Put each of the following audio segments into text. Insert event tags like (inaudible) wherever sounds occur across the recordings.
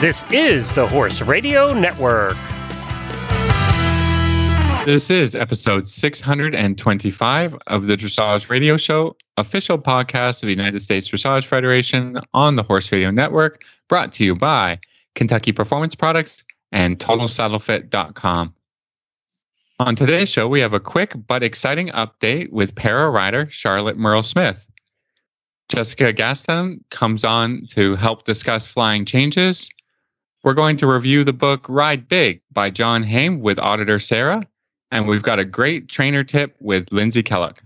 This is the Horse Radio Network. This is episode 625 of the Dressage Radio Show, official podcast of the United States Dressage Federation on the Horse Radio Network, brought to you by Kentucky Performance Products and TotalSaddleFit.com. On today's show, we have a quick but exciting update with para rider Charlotte Merle Smith. Jessica Gaston comes on to help discuss flying changes. We're going to review the book Ride Big by John Haime with auditor Sarah. And we've got a great trainer tip with Lindsay Kellock.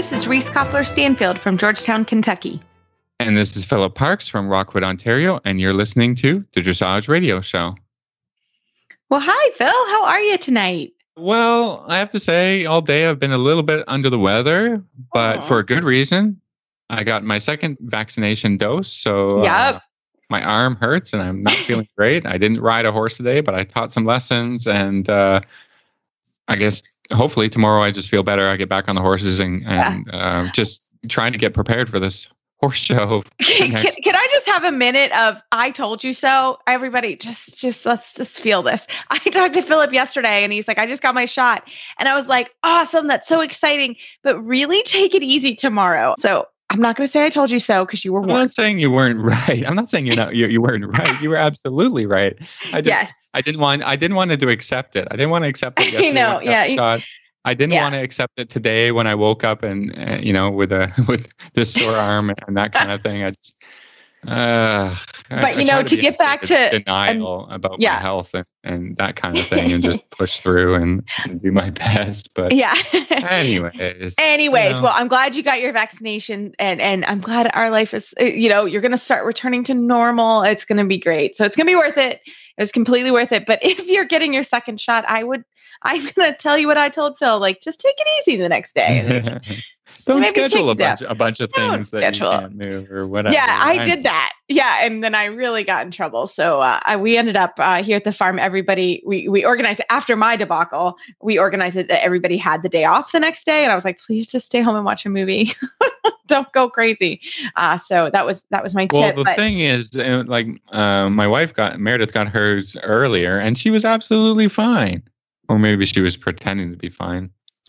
This is Reese Koffler Stanfield from Georgetown, Kentucky. And this is Philip Parkes from Rockwood, Ontario, and you're listening to the Dressage Radio Show. Well, hi, Phil. How are you tonight? Well, I have to say, all day I've been a little bit under the weather, but Aw. for a good reason. I got my second vaccination dose, so uh, Yep. my arm hurts and I'm not feeling great. I didn't ride a horse today, but I taught some lessons, and uh, I guess hopefully tomorrow I just feel better. I get back on the horses and, and uh, just trying to get prepared for this horse show. (laughs) (laughs) Can, can, can I just have a minute of I told you so? Everybody, just just let's just feel this. (laughs) I talked to Philip yesterday and he's like, I just got my shot. And I was like, awesome, that's so exciting. But really take it easy tomorrow. So I'm not gonna say I told you so because you were I'm warned. not saying you weren't (laughs) right. I'm not saying you're not you, you weren't right. You were absolutely right. I just Yes. I didn't want I didn't want to accept it. I didn't want to accept (laughs) it. Yesterday know, I yeah, shot. I didn't Yeah. want to accept it today when I woke up and uh, you know with a (laughs) with this sore arm and that kind of thing. I just uh, I- But, you I know, try to get back to- denial about yeah. my health and, and that kind of thing and just (laughs) push through and, and do my (laughs) best. But Yeah. anyways, (laughs) Anyways, know. well, I'm glad you got your vaccination, and and I'm glad our life is, uh, you know, you're gonna start returning to normal. It's gonna be great. So it's gonna be worth it. It was completely worth it. But if you're getting your second shot, I would, I'm gonna tell you what I told Phil. Like, just take it easy the next day. (laughs) Don't schedule a bunch, a bunch of Don't things that schedule. you can't move or whatever. yeah, I I'm- did that. Yeah, and then I really got in trouble. So uh, I, we ended up uh, here at the farm. Everybody, we we organized after my debacle. We organized it that everybody had the day off the next day, and I was like, please just stay home and watch a movie. (laughs) Don't go crazy. Uh, so that was that was my Well, tip. Well, the but thing is, uh, like, uh, my wife got Meredith got hers earlier, and she was absolutely fine. Or maybe she was pretending to be fine. (laughs)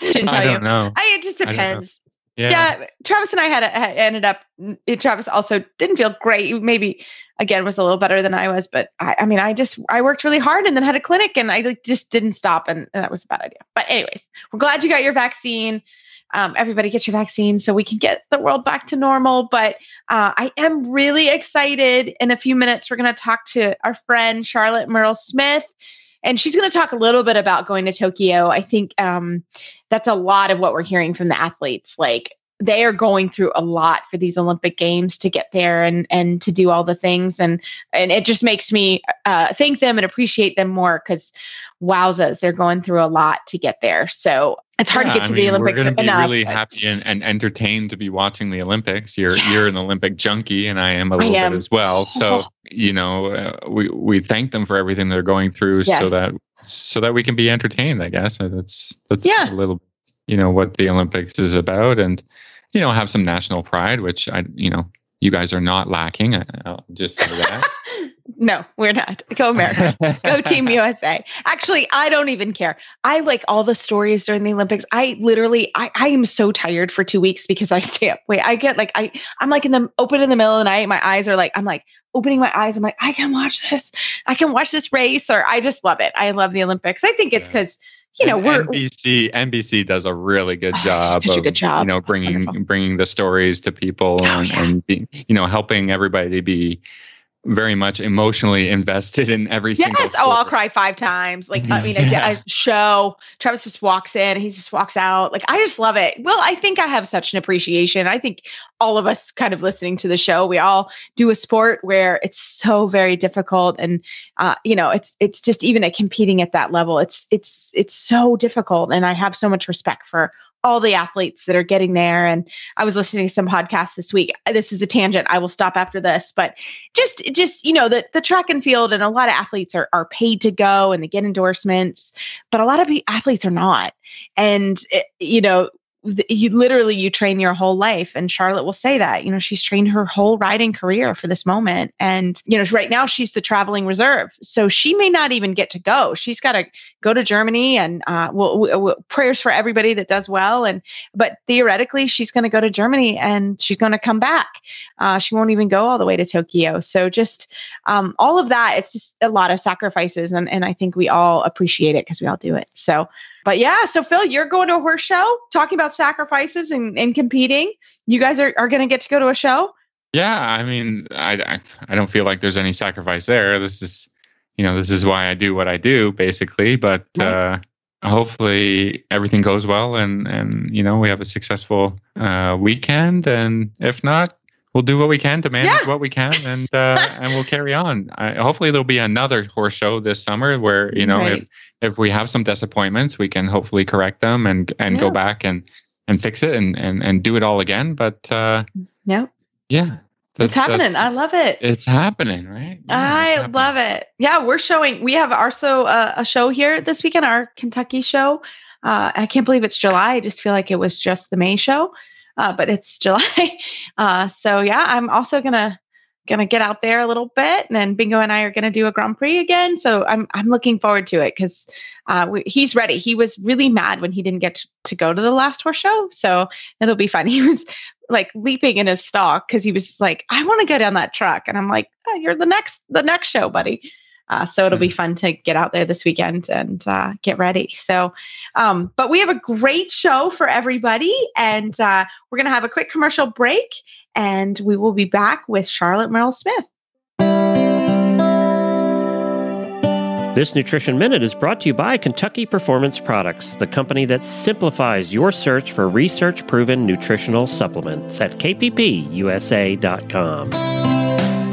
didn't I tell you. don't know. I, it just I depends. Yeah. Yeah. Travis and I had, had ended up. It, Travis also didn't feel great. Maybe again was a little better than I was, but I, I mean, I just I worked really hard and then had a clinic, and I like, just didn't stop, and, and that was a bad idea. But anyways, we're glad you got your vaccine. Um, everybody get your vaccine so we can get the world back to normal. But uh, I am really excited. In a few minutes, we're going to talk to our friend Charlotte Merle Smith. And she's going to talk a little bit about going to Tokyo. I think um, that's a lot of what we're hearing from the athletes. Like they are going through a lot for these Olympic Games to get there and and to do all the things. And and it just makes me uh, thank them and appreciate them more because wowzas, they're going through a lot to get there. So it's hard Yeah, to get I to mean, the Olympics We're going to be enough. really but- happy and, and entertained to be watching the Olympics. You're Yes. you're an Olympic junkie, and I am a little am. bit as well. (laughs) So you know, uh, we we thank them for everything they're going through, so that so that we can be entertained. I guess that's that's Yeah. a little, you know, what the Olympics is about, and you know, have some national pride, which I you know. You guys are not lacking. I- I'll just say that. (laughs) no, we're not. Go America. Go Team (laughs) USA. Actually, I don't even care. I like all the stories during the Olympics. I literally, I, I am so tired for two weeks because I stay up. Wait, I get like, I, I'm like in the open in the middle of the night. My eyes are like, I'm like opening my eyes. I'm like, I can watch this. I can watch this race, or I just love it. I love the Olympics. I think it's Yeah. You know And we're NBC. NBC does a really good job. (sighs) such a good job. You know, bringing Wonderful. bringing the stories to people Oh, and, yeah. and be, you know helping everybody to be very much emotionally invested in every single. Yes. Oh, I'll cry five times. Like, I mm-hmm. mean, (laughs) I, did Yeah. a show. Travis just walks in, he just walks out. Like, I just love it. Well, I think I have such an appreciation. I think all of us kind of listening to the show, we all do a sport where it's so very difficult, and uh, you know, it's it's just even at competing at that level, it's it's it's so difficult. And I have so much respect for all the athletes that are getting there. And I was listening to some podcasts this week. This is a tangent. I will stop after this, but just just you know the the track and field and a lot of athletes are are paid to go and they get endorsements, but a lot of athletes are not. And it, you know you literally you train your whole life and charlotte will say that you know she's trained her whole riding career for this moment and you know right now she's the traveling reserve so she may not even get to go. She's got to go to germany and uh, prayers for everybody that does well and but theoretically she's going to go to germany and she's going to come back. Uh, she won't even go all the way to tokyo so just um, all of that it's just a lot of sacrifices and, and i think we all appreciate it because we all do it so but yeah, so Phil, you're going to a horse show talking about sacrifices and, and competing. You guys are, are going to get to go to a show. Yeah, I mean, I, I, I don't feel like there's any sacrifice there. This is, you know, this is why I do what I do, basically. But right. uh, hopefully everything goes well, and and you know we have a successful uh, weekend. And if not, we'll do what we can to manage yeah. what we can, and uh, (laughs) and we'll carry on. I, hopefully, there'll be another horse show this summer where you know right. if if we have some disappointments, we can hopefully correct them and and yeah. go back and and fix it and and and do it all again. But uh, yep. yeah, it's happening. I love it. It's happening, right? Yeah, I happening. love it. Yeah, we're showing. We have also uh, a show here this weekend. Our Kentucky show. Uh, I can't believe it's July. I just feel like it was just the May show, uh, but it's (laughs) July. Uh, so yeah, I'm also gonna going to get out there a little bit, and then Bingo and I are going to do a Grand Prix again. So I'm I'm looking forward to it because uh, he's ready. He was really mad when he didn't get to, to go to the last horse show, so it'll be fun. (laughs) He was like leaping in his stalk because he was like, "I want to go down that truck," and I'm like, oh, "You're the next the next show, buddy." Uh, so it'll be mm. fun to get out there this weekend and uh, get ready. So, um, but we have a great show for everybody, and uh, we're going to have a quick commercial break, and we will be back with Charlotte Merle Smith. This Nutrition Minute is brought to you by Kentucky Performance Products, the company that simplifies your search for research proven nutritional supplements at kppusa.com.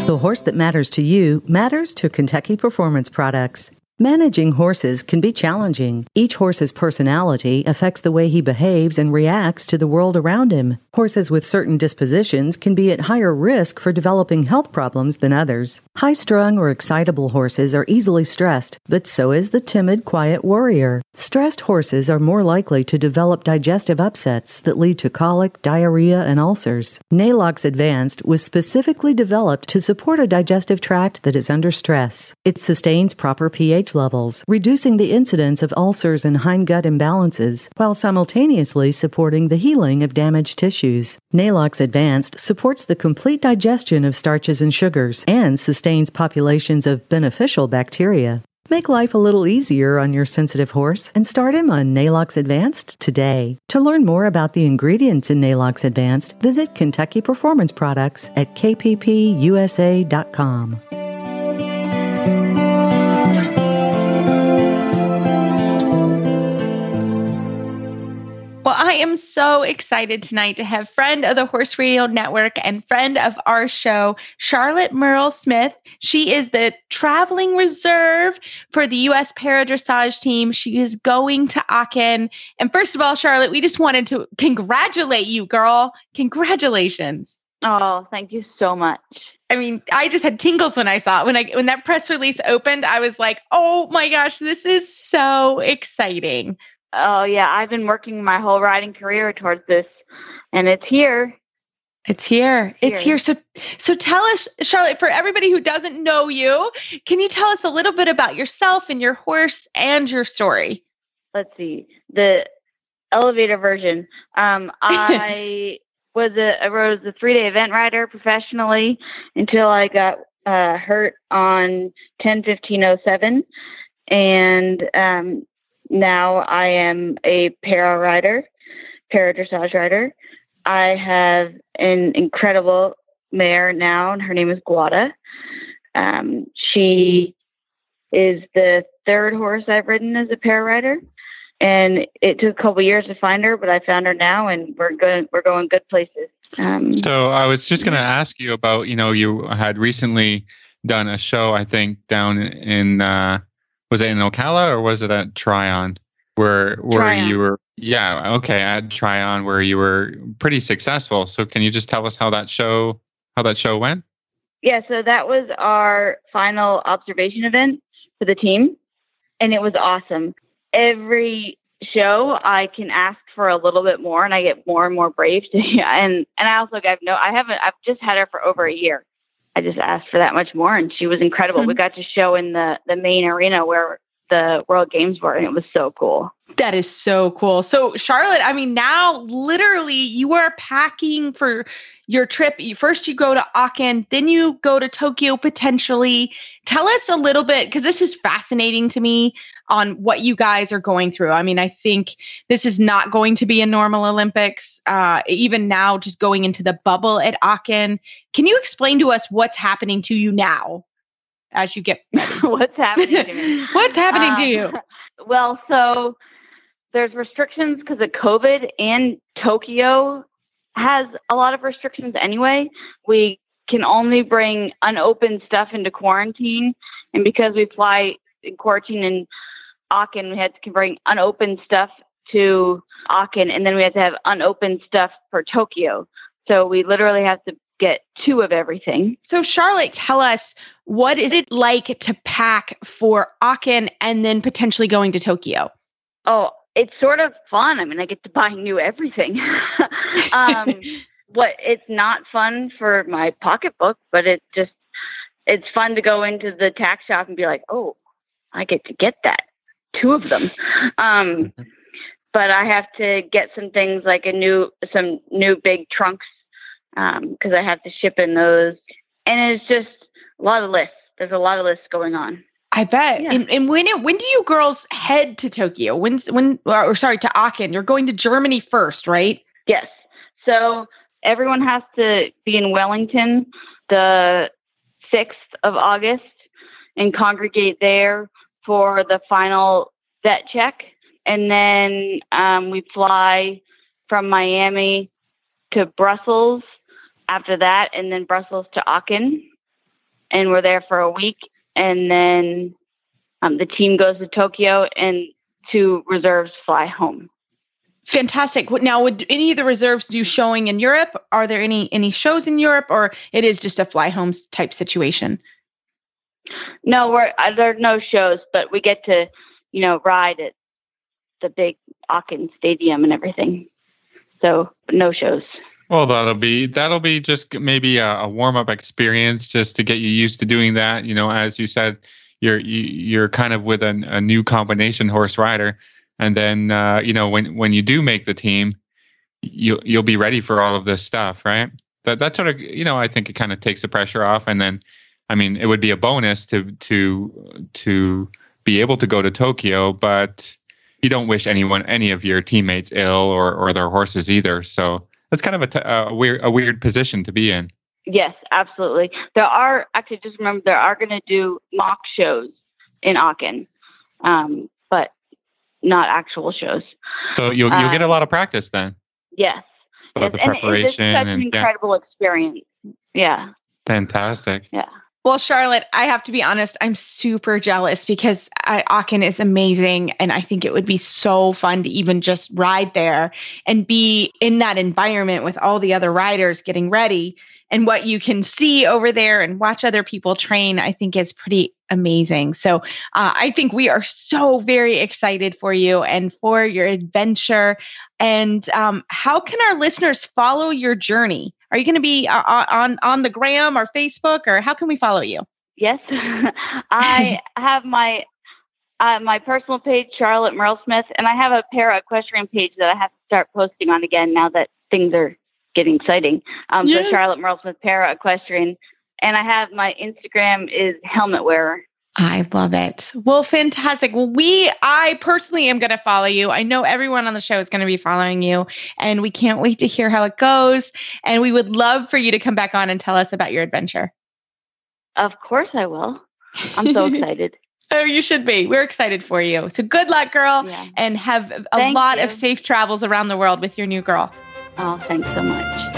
The horse that matters to you matters to Kentucky Performance Products. Managing horses can be challenging. Each horse's personality affects the way he behaves and reacts to the world around him. Horses with certain dispositions can be at higher risk for developing health problems than others. High strung or excitable horses are easily stressed, but so is the timid, quiet warrior. Stressed horses are more likely to develop digestive upsets that lead to colic, diarrhea, and ulcers. Neigh-Lox Advanced was specifically developed to support a digestive tract that is under stress. It sustains proper pH pH levels, reducing the incidence of ulcers and hindgut imbalances, while simultaneously supporting the healing of damaged tissues. Neigh-Lox Advanced supports the complete digestion of starches and sugars and sustains populations of beneficial bacteria. Make life a little easier on your sensitive horse and start him on Neigh-Lox Advanced today. To learn more about the ingredients in Neigh-Lox Advanced, visit Kentucky Performance Products at kppusa.com. I am so excited tonight to have friend of the Horse Radio Network and friend of our show, Charlotte Merle Smith. She is the traveling reserve for the U.S. Para Dressage team. She is going to Aachen. And first of all, Charlotte, we just wanted to congratulate you, girl. Congratulations. Oh, thank you so much. I mean, I just had tingles when I saw it. When I when that press release opened, I was like, "Oh my gosh, this is so exciting." Oh yeah, I've been working my whole riding career towards this, and it's here. It's here. It's here. So so tell us, Charlotte, for everybody who doesn't know you, can you tell us a little bit about yourself and your horse and your story? Let's see. The elevator version. Um, (laughs) I was a I was a three day event rider professionally until I got uh, hurt on ten fifteen oh seven, and um, now I am a para rider, para dressage rider. I have an incredible mare now, and her name is Guada. Um, she is the third horse I've ridden as a para rider, and it took a couple years to find her, but I found her now, and we're going we're going good places. Um, So I was just going to ask you about, you know, you had recently done a show, I think, down in, uh, was it in Ocala or was it at Tryon? Where where Tryon. you were, yeah, okay, at Tryon, where you were pretty successful. So can you just tell us how that show, how that show went? Yeah, so that was our final observation event for the team, and it was awesome. Every show, I can ask for a little bit more, and I get more and more brave to. (laughs) And and I also have no, I haven't. I've just had her for over a year. I just asked for that much more, and she was incredible. we got to show in the the main arena where the World Games were, and it was so cool. That is so cool. So, Charlotte, I mean, now literally you are packing for your trip. You, first, you go to Aachen, then you go to Tokyo potentially. Tell us a little bit, because this is fascinating to me on what you guys are going through. I mean, I think this is not going to be a normal Olympics. Uh, even now, just going into the bubble at Aachen. Can you explain to us what's happening to you now as you get? (laughs) What's happening to me? (laughs) what's happening to Um, you? (laughs) Well, so there's restrictions because of COVID, and Tokyo has a lot of restrictions anyway. We can only bring unopened stuff into quarantine, and because we fly in quarantine in Aachen, we had to bring unopened stuff to Aachen, and then we had to have unopened stuff for Tokyo. So we literally have to get two of everything. So, Charlotte, tell us what is it like to pack for Aachen and then potentially going to Tokyo? Oh, it's sort of fun. I mean, I get to buy new everything. (laughs) um, (laughs) what it's not fun for my pocketbook, but it just it's fun to go into the tax shop and be like, oh, I get to get that two of them. Um, but I have to get some things like a new some new big trunks because I have to ship in those, and it's just a lot of lists. There's a lot of lists going on. I bet. Yeah. And, and when it, when do you girls head to Tokyo? When when or, or sorry to Aachen? You're going to Germany first, right? Yes. So everyone has to be in Wellington the 6th of August and congregate there for the final vet check. And then um, we fly from Miami to Brussels after that, and then Brussels to Aachen. And we're there for a week. And then um, the team goes to Tokyo, and two reserves fly home. Fantastic. Now, would any of the reserves do showing in Europe? Are there any any shows in Europe, or it is just a fly home type situation? No, we're uh, there are no shows, but we get to, you know, ride at the big Aachen Stadium and everything. So no shows. Well, that'll be that'll be just maybe a, a warm up experience just to get you used to doing that. You know, as you said, you're you, you're kind of with a, a new combination horse rider, and then uh, you know when when you do make the team, you you'll be ready for all of this stuff, right? That that sort of you know I think it kind of takes the pressure off, and then I mean it would be a bonus to to to be able to go to Tokyo, but you don't wish anyone any of your teammates ill or or their horses either. So that's kind of a, t- a weird a weird position to be in. Yes, absolutely. There are actually just remember there are going to do mock shows in Aachen, um, but not actual shows. So you'll you'll get a Um, lot of practice then Yes, about the yes. and it's preparation such an and yeah, incredible experience. Yeah. fantastic. Well, Charlotte, I have to be honest, I'm super jealous because I, Aachen is amazing. And I think it would be so fun to even just ride there and be in that environment with all the other riders getting ready. And what you can see over there and watch other people train, I think is pretty amazing. So uh, I think we are so very excited for you and for your adventure. And um, how can our listeners follow your journey? Are you going to be uh, on on the gram or Facebook, or how can we follow you? Yes, (laughs) I have my uh, my personal page, Charlotte Merle Smith, and I have a para equestrian page that I have to start posting on again now that things are getting exciting. Um, Yes. So Charlotte Merle Smith para equestrian, and I have my Instagram is helmet wearer. I love it. Well, fantastic. Well, we, I personally am going to follow you. I know everyone on the show is going to be following you, and we can't wait to hear how it goes. And we would love for you to come back on and tell us about your adventure. Of course, I will. I'm so (laughs) excited. Oh, you should be. We're excited for you. So good luck, girl, Yeah. and have a Thank lot of safe travels around the world with your new girl. Oh, thanks so much.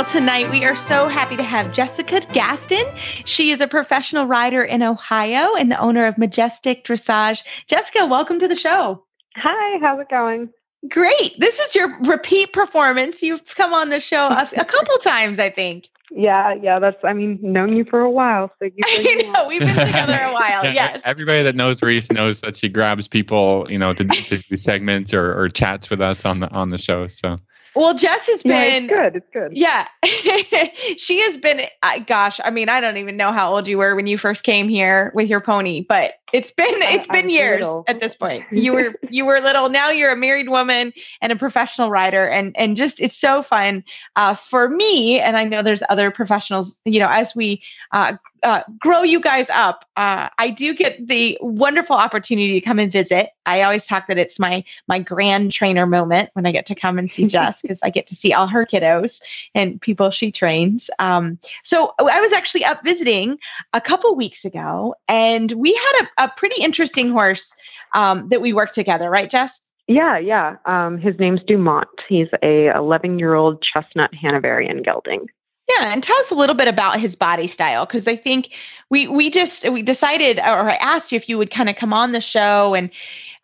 Well, tonight we are so happy to have Jessica Gaston. She is a professional rider in Ohio and the owner of Majestik Dressage. Jessica, welcome to the show. Hi, how's it going? Great. This is your repeat performance. You've come on the show a, a couple (laughs) times, I think. Yeah, yeah, that's, I mean, known you for a while. So you (laughs) know, we've been together a (laughs) while. Yes. Everybody that knows Reese knows that she grabs people, you know, to, to do segments or, or chats with us on the on the show. So well, Jess has been yeah, it's good. It's good. Yeah, (laughs) she has been. Uh, gosh, I mean, I don't even know how old you were when you first came here with your pony, but it's been it's been years little. at this point. (laughs) You were you were little. Now you're a married woman and a professional rider, and and just it's so fun uh, for me. And I know there's other professionals. You know, as we uh, uh, grow you guys up. Uh, I do get the wonderful opportunity to come and visit. I always talk that it's my my grand trainer moment when I get to come and see (laughs) Jess because I get to see all her kiddos and people she trains. Um, so I was actually up visiting a couple weeks ago, and we had a, a pretty interesting horse um, that we work together, right, Jess? Yeah, yeah. Um, his name's Dumont. He's a 11 year old chestnut Hanoverian gelding. Yeah, and tell us a little bit about his body style because I think we we just we decided or I asked you if you would kind of come on the show and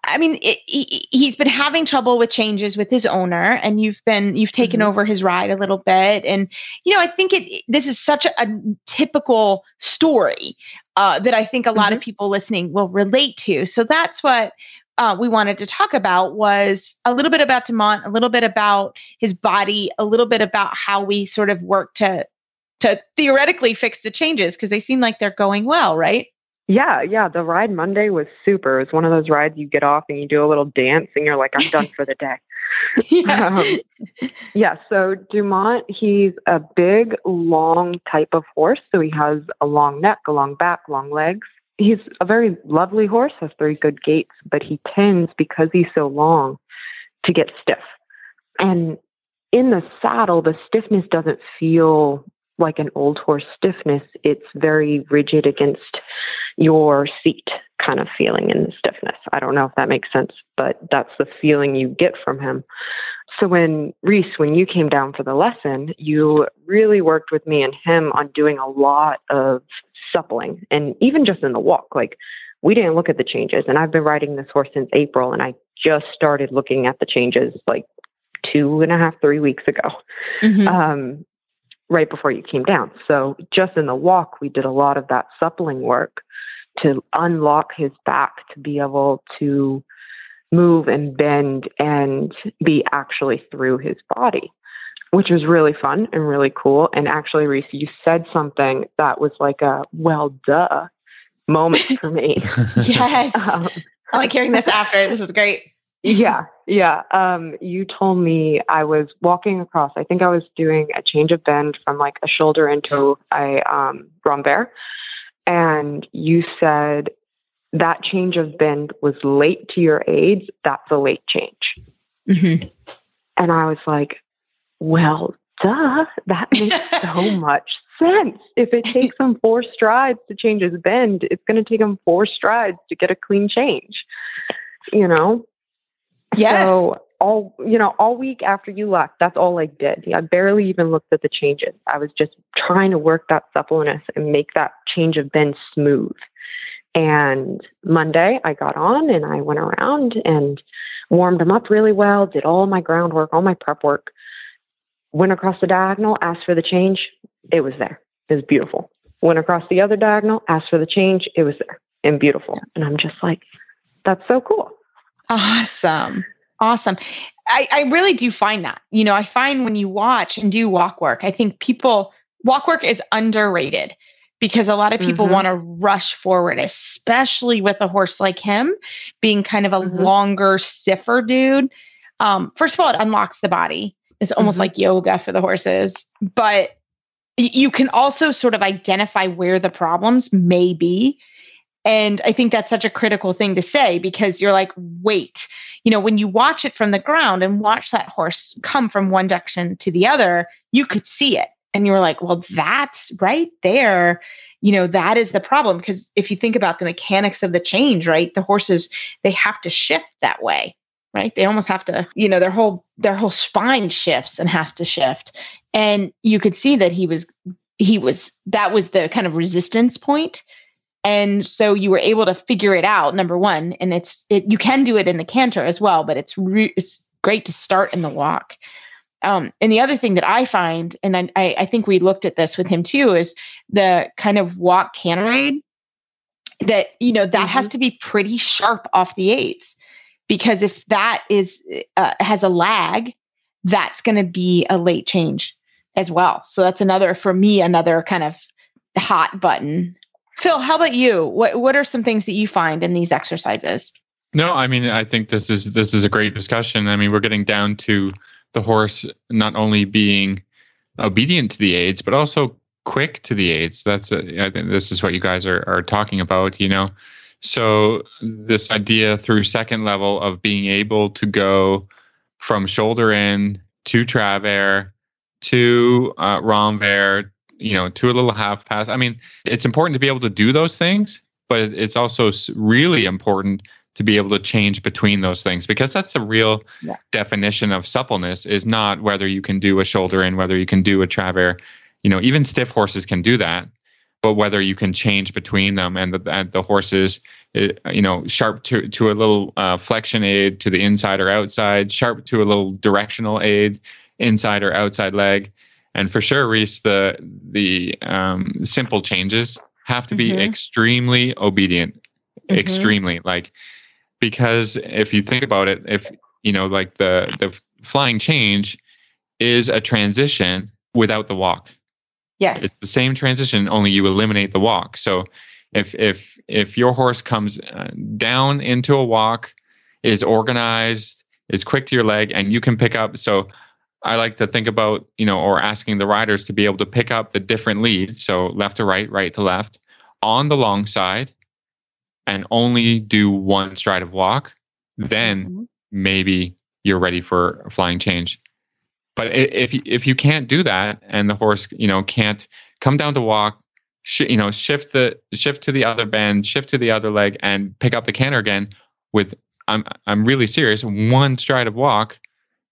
I mean it, he, he's been having trouble with changes with his owner and you've been you've taken mm-hmm. over his ride a little bit and you know I think it this is such a, a typical story uh, that I think a lot mm-hmm. of people listening will relate to. So that's what uh, we wanted to talk about was a little bit about Dumont, a little bit about his body, a little bit about how we sort of work to to theoretically fix the changes because they seem like they're going well, right? Yeah, yeah. The ride Monday was super. It's one of those rides you get off and you do a little dance and you're like, I'm done for the day. (laughs) yeah. Um, yeah. So Dumont, he's a big, long type of horse. So he has a long neck, a long back, long legs he's a very lovely horse, has very good gaits, but he tends, because he's so long, to get stiff. And in the saddle, the stiffness doesn't feel like an old horse stiffness. It's very rigid against your seat kind of feeling in the stiffness. I don't know if that makes sense, but that's the feeling you get from him. So when Reese, when you came down for the lesson, you really worked with me and him on doing a lot of suppling and even just in the walk like we didn't look at the changes and i've been riding this horse since april and i just started looking at the changes like two and a half three weeks ago mm-hmm. um, right before you came down so just in the walk we did a lot of that suppling work to unlock his back to be able to move and bend and be actually through his body which was really fun and really cool. And actually, Reese, you said something that was like a well, duh moment for me. (laughs) yes. (laughs) Um, I like hearing this after. This is great. Yeah, yeah. Um, you told me I was walking across. I think I was doing a change of bend from like a shoulder into a um, renvers, and you said that change of bend was late to your aids. That's a late change. Mm-hmm. And I was like, well, duh, that makes (laughs) so much sense. If it takes him four strides to change his bend, it's going to take him four strides to get a clean change. You know? Yes. So all you know, all week after you left, that's all I did. I barely even looked at the changes. I was just trying to work that suppleness and make that change of bend smooth. And Monday I got on and I went around and warmed them up really well, did all my groundwork, all my prep work went across the diagonal, asked for the change, it was there. It was beautiful. Went across the other diagonal, asked for the change, it was there and beautiful. And I'm just like, that's so cool. Awesome. Awesome. I, I really do find that. You know, I find when you watch and do walk work, I think people, walk work is underrated because a lot of people mm-hmm. want to rush forward, especially with a horse like him being kind of a mm-hmm. longer, stiffer dude. Um, first of all, it unlocks the body. It's almost mm-hmm. like yoga for the horses, but you can also sort of identify where the problems may be. And I think that's such a critical thing to say because you're like, wait, you know, when you watch it from the ground and watch that horse come from one direction to the other, you could see it. And you're like, well, that's right there. You know, that is the problem. Because if you think about the mechanics of the change, right, the horses, they have to shift that way right? They almost have to, you know, their whole their whole spine shifts and has to shift. And you could see that he was he was that was the kind of resistance point and so you were able to figure it out number one and it's it you can do it in the canter as well but it's re- it's great to start in the walk um, and the other thing that i find and I, I think we looked at this with him too is the kind of walk canter aid that you know that mm-hmm. has to be pretty sharp off the aids because if that is uh, has a lag that's going to be a late change as well so that's another for me another kind of hot button Phil, how about you? What what are some things that you find in these exercises? No, I mean I think this is this is a great discussion. I mean we're getting down to the horse not only being obedient to the aids but also quick to the aids. That's a, I think this is what you guys are are talking about. You know, so this idea through second level of being able to go from shoulder in to travers to uh, you know, to a little half pass. I mean, it's important to be able to do those things, but it's also really important to be able to change between those things because that's the real yeah. definition of suppleness is not whether you can do a shoulder in, whether you can do a travers. You know, even stiff horses can do that, but whether you can change between them and the, and the horses, eh, you know, sharp to, to a little uh, flexion aid to the inside or outside, sharp to a little directional aid, inside or outside leg and for sure, Reese, the the um, simple changes have to be mm-hmm. extremely obedient, mm-hmm. extremely like because if you think about it, if you know, like the the flying change is a transition without the walk. Yes, it's the same transition, only you eliminate the walk. So if if if your horse comes uh, down into a walk, is organized, is quick to your leg, and you can pick up. So I like to think about, you know, or asking the riders to be able to pick up the different leads, so left to right, right to left, on the long side, and only do one stride of walk. Then mm-hmm. maybe you're ready for a flying change. But if if you can't do that, and the horse, you know, can't come down to walk, sh- you know, shift the shift to the other bend, shift to the other leg, and pick up the canter again with I'm I'm really serious. One stride of walk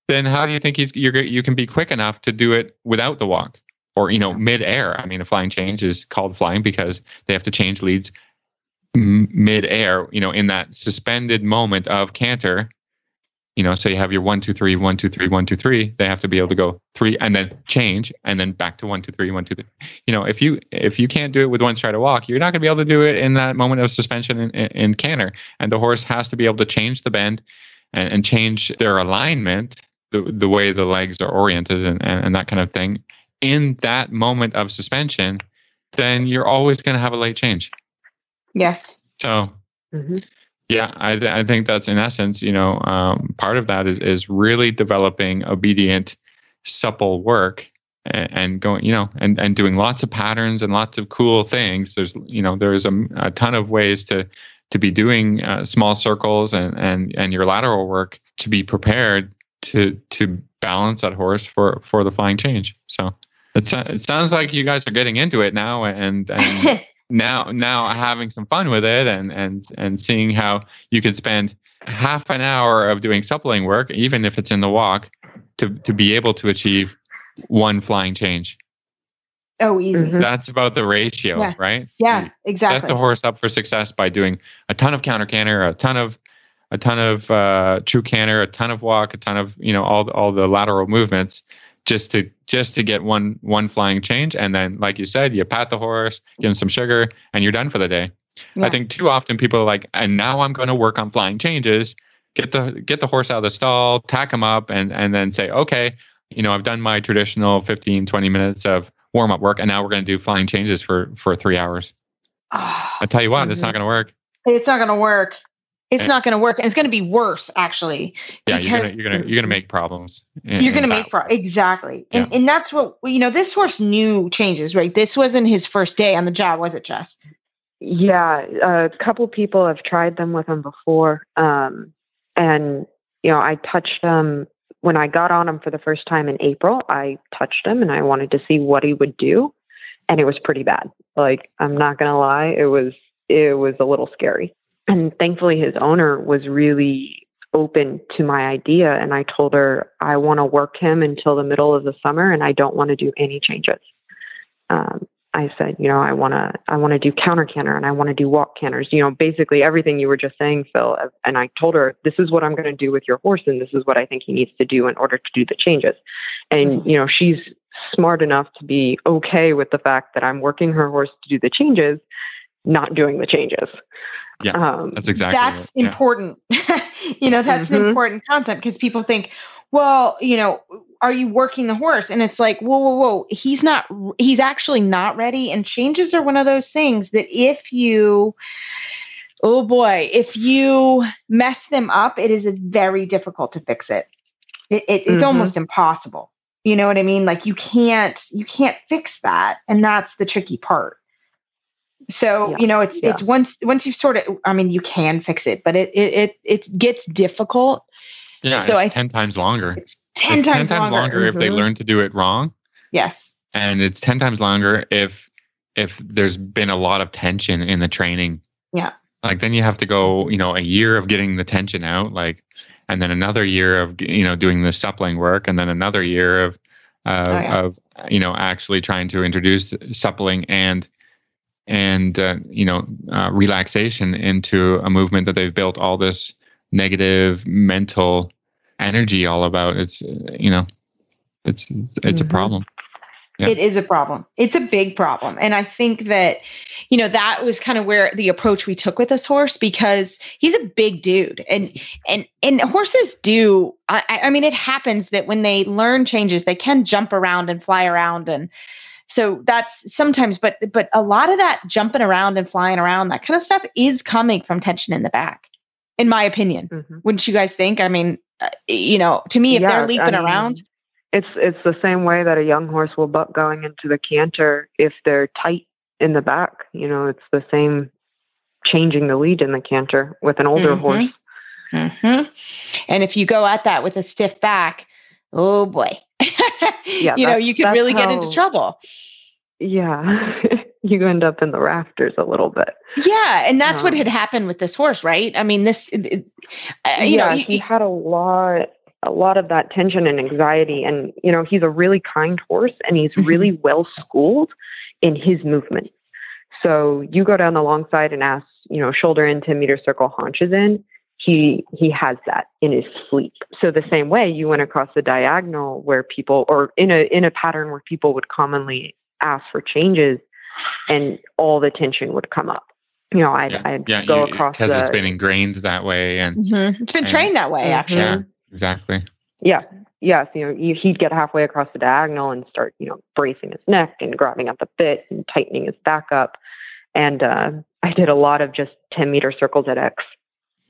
then how do you think he's you're you can be quick enough to do it without the walk or you know mid-air? I mean, a flying change is called flying because they have to change leads mid-air. You know, in that suspended moment of canter. You know, so you have your one two three one two three one two three. They have to be able to go three and then change and then back to one two three one two three. You know, if you if you can't do it with one stride of walk, you're not going to be able to do it in that moment of suspension in, in, in canter. And the horse has to be able to change the bend and, and change their alignment the, the way the legs are oriented and, and, and that kind of thing in that moment of suspension, then you're always going to have a late change. Yes. So, mm-hmm. yeah, I, th- I think that's in essence, you know, um, part of that is, is really developing obedient, supple work and, and, going, you know, and, and doing lots of patterns and lots of cool things. There's, you know, there's a, a ton of ways to, to be doing uh, small circles and, and, and your lateral work to be prepared to to balance that horse for for the flying change. So it, it sounds like you guys are getting into it now and and (laughs) now now having some fun with it and and and seeing how you could spend half an hour of doing suppling work, even if it's in the walk, to to be able to achieve one flying change. Oh, easy. Mm-hmm. That's about the ratio, yeah. right? Yeah, exactly. Set the horse up for success by doing a ton of counter canter, a ton of a ton of uh, true canter, a ton of walk, a ton of you know all all the lateral movements just to just to get one one flying change, and then like you said, you pat the horse, give him some sugar, and you're done for the day. Yeah. I think too often people are like, and now I'm going to work on flying changes. Get the get the horse out of the stall, tack him up, and and then say, okay, you know, I've done my traditional 15, 20 minutes of warm up work, and now we're going to do flying changes for for three hours. Oh, I tell you what, mm-hmm. it's not going to work. It's not going to work it's not going to work and it's going to be worse actually yeah you're going you're gonna, you're gonna make problems in, you're going to make problems exactly yeah. and, and that's what you know this horse knew changes right? This wasn't his first day on the job was it jess? Yeah a couple people have tried them with him before um, and you know i touched him when i got on him for the first time in april i touched him and i wanted to see what he would do and it was pretty bad. Like i'm not going to lie it was it was a little scary and thankfully his owner was really open to my idea. And I told her I want to work him until the middle of the summer and I don't want to do any changes. Um, I said, you know, I want to, I want to do counter canter and I want to do walk canters, you know, basically everything you were just saying, Phil. And I told her, this is what I'm going to do with your horse. And this is what I think he needs to do in order to do the changes. And, mm-hmm. you know, she's smart enough to be okay with the fact that I'm working her horse to do the changes, not doing the changes. Yeah, um, that's exactly. That's it. important. Yeah. (laughs) you know, that's mm-hmm. an important concept because people think, well, you know, are you working the horse? And it's like, whoa, whoa, whoa. He's not, he's actually not ready. And changes are one of those things that if you, oh boy, if you mess them up, it is very difficult to fix it. it, it it's mm-hmm. almost impossible. You know what I mean? Like you can't, you can't fix that. And that's the tricky part. So, yeah. you know, it's, yeah. it's once, once you've sort of, I mean, you can fix it, but it, it, it, it gets difficult yeah, so I, 10 times longer. It's 10 it's times, 10 times longer, longer mm-hmm. if they mm-hmm. learn to do it wrong. Yes. And it's 10 times longer if if there's been a lot of tension in the training. Yeah. Like then you have to go, you know, a year of getting the tension out like and then another year of you know doing the suppling work and then another year of uh, oh, yeah. of you know actually trying to introduce suppling and and uh, you know uh, relaxation into a movement that they've built all this negative mental energy all about. It's you know, it's it's, it's mm-hmm. a problem. Yeah. It is a problem. It's a big problem. And I think that, you know, that was kind of where the approach we took with this horse because he's a big dude. And and and horses do I, I mean it happens that when they learn changes, they can jump around and fly around and so that's sometimes but but a lot of that jumping around and flying around, that kind of stuff is coming from tension in the back in my opinion. Mm-hmm. Wouldn't you guys think? I mean, uh, you know, to me, if yeah, they're leaping I mean, around, it's it's the same way that a young horse will buck going into the canter if they're tight in the back. You know, it's the same changing the lead in the canter with an older mm-hmm. horse. Mm-hmm. And if you go at that with a stiff back, oh boy, yeah, (laughs) you know, you could really how, get into trouble. Yeah. (laughs) you end up in the rafters a little bit. Yeah, and that's um, what had happened with this horse, right? I mean, this, it, uh, you yeah, know, he, he had a lot, a lot of that tension and anxiety, and you know, he's a really kind horse, and he's mm-hmm. really well schooled in his movements. So you go down the long side and ask, you know, shoulder in, 10 meter circle, haunches in. He he has that in his sleep. So the same way you went across the diagonal where people, or in a in a pattern where people would commonly ask for changes and all the tension would come up. You know, I'd, yeah. I'd yeah, go you, across because it's been ingrained that way, and mm-hmm. it's been and, trained that way. Mm-hmm. Actually, yeah, exactly. Yeah, yes. You know, he'd get halfway across the diagonal and start, you know, bracing his neck and grabbing up the bit and tightening his back up. And uh, I did a lot of just ten meter circles at X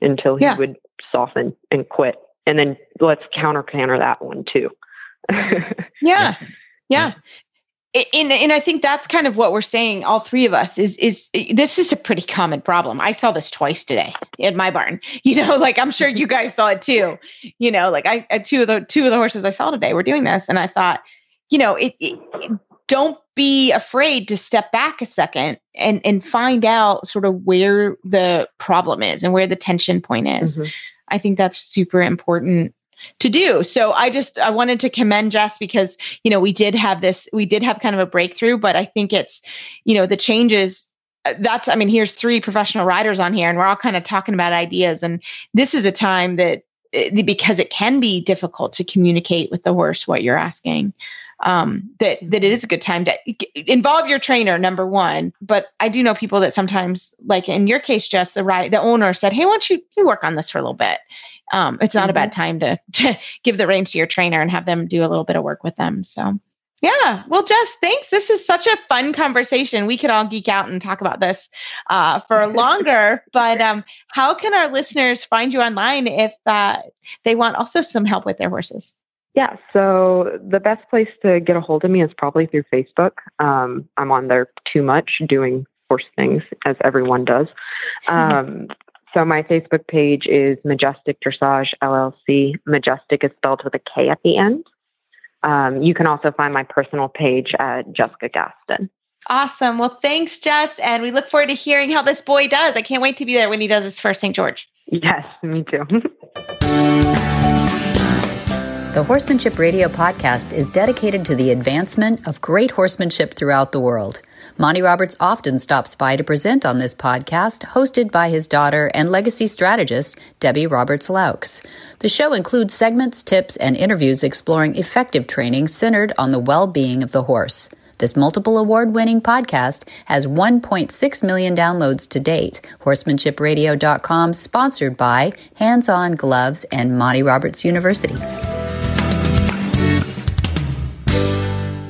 until he yeah. would soften and quit. And then let's counter counter that one too. (laughs) yeah. Yeah and, and I think that's kind of what we're saying, all three of us, is is this is a pretty common problem. I saw this twice today in my barn. (laughs) You know, like I'm sure you guys saw it too. You know, like I two of the two of the horses I saw today were doing this, and I thought, you know, it, it, it don't be afraid to step back a second and and find out sort of where the problem is and where the tension point is. Mm-hmm. I think that's super important to do. So I just I wanted to commend Jess because you know we did have this we did have kind of a breakthrough, but I think it's you know the changes uh, that's I mean here's three professional riders on here and we're all kind of talking about ideas and this is a time that eh, because it can be difficult to communicate with the horse what you're asking um, that that it is a good time to involve your trainer number one but i do know people that sometimes like in your case Jess the right the owner said hey why don't you, you work on this for a little bit um, it's not mm-hmm. a bad mm-hmm. time to, (laughs) to give the reins to your trainer and have them do a little bit of work with them. So, yeah. Well, Jess, thanks. This is such a fun conversation. We could all geek out and talk about this uh, for (laughs) longer. but um, how can our listeners find you online if uh, they want also some help with their horses? Yeah, so the best place to get a hold of me is probably through Facebook. Um, I'm on there too much doing horse things, as everyone does. (laughs) Um, so my Facebook page is Majestik Dressage LLC. Majestik is spelled with a K at the end. Um, you can also find my personal page at Jessica Gaston. Awesome. Well, thanks, Jess. And we look forward to hearing how this boy does. I can't wait to be there when he does his first St. George. Yes, me too. (laughs) The Horsemanship Radio podcast is dedicated to the advancement of great horsemanship throughout the world. Monty Roberts often stops by to present on this podcast, hosted by his daughter and legacy strategist, Debbie Roberts Loucks. The show includes segments, tips, and interviews exploring effective training centered on the well being of the horse. This multiple award winning podcast has 1.6 million downloads to date. Horsemanship.radio.com, sponsored by Hands On Gloves and Monty Roberts University.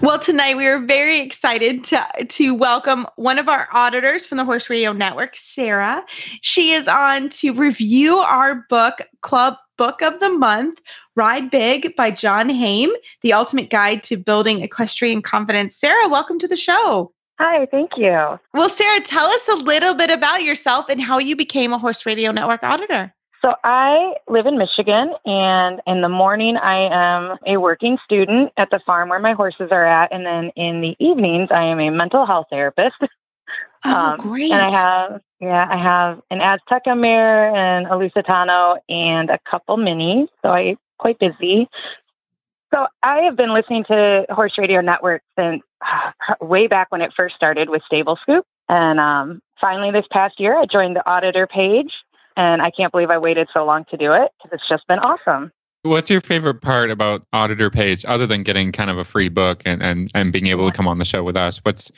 Well, tonight we are very excited to, to welcome one of our auditors from the Horse Radio Network, Sara. She is on to review our book, Club Book of the Month Ride Big by John Haime, the ultimate guide to building equestrian confidence. Sara, welcome to the show. Hi, thank you. Well, Sara, tell us a little bit about yourself and how you became a Horse Radio Network auditor. So, I live in Michigan, and in the morning, I am a working student at the farm where my horses are at. And then in the evenings, I am a mental health therapist. (laughs) Oh, um, great. And I have, yeah, I have an Azteca mare and a Lusitano and a couple minis. So I quite busy. So I have been listening to Horse Radio Network since uh, way back when it first started with Stable Scoop. And um, finally, this past year, I joined the auditor page. And I can't believe I waited so long to do it because it's just been awesome. What's your favorite part about Auditor Page, other than getting kind of a free book and, and, and being able to come on the show with us? What's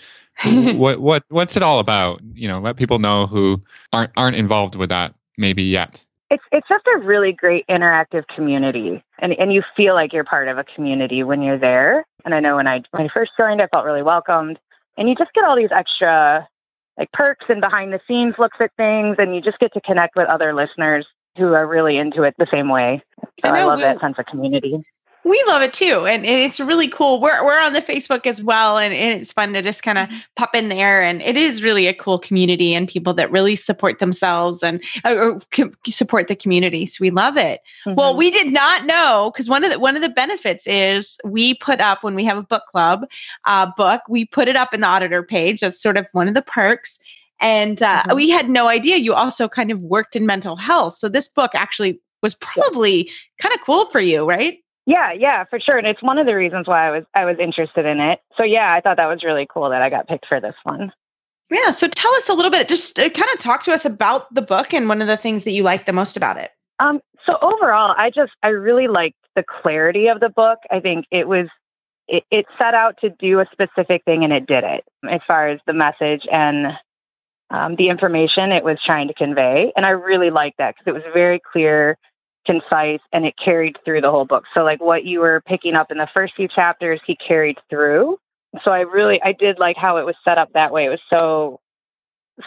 (laughs) what what what's it all about? You know, let people know who aren't aren't involved with that maybe yet. It's it's just a really great interactive community, and and you feel like you're part of a community when you're there. And I know when I when I first joined, I felt really welcomed, and you just get all these extra like perks and behind the scenes looks at things, and you just get to connect with other listeners who are really into it the same way. So I, I love that sense of community we love it too and it's really cool we're, we're on the facebook as well and, and it's fun to just kind of mm-hmm. pop in there and it is really a cool community and people that really support themselves and uh, support the community so we love it mm-hmm. well we did not know because one of the one of the benefits is we put up when we have a book club uh, book we put it up in the auditor page that's sort of one of the perks and uh, mm-hmm. we had no idea you also kind of worked in mental health so this book actually was probably kind of cool for you right yeah, yeah, for sure. And it's one of the reasons why I was I was interested in it. So yeah, I thought that was really cool that I got picked for this one. Yeah, so tell us a little bit just uh, kind of talk to us about the book and one of the things that you like the most about it. Um so overall, I just I really liked the clarity of the book. I think it was it, it set out to do a specific thing and it did it as far as the message and um, the information it was trying to convey. And I really liked that because it was very clear concise and it carried through the whole book. So like what you were picking up in the first few chapters, he carried through. So I really I did like how it was set up that way. It was so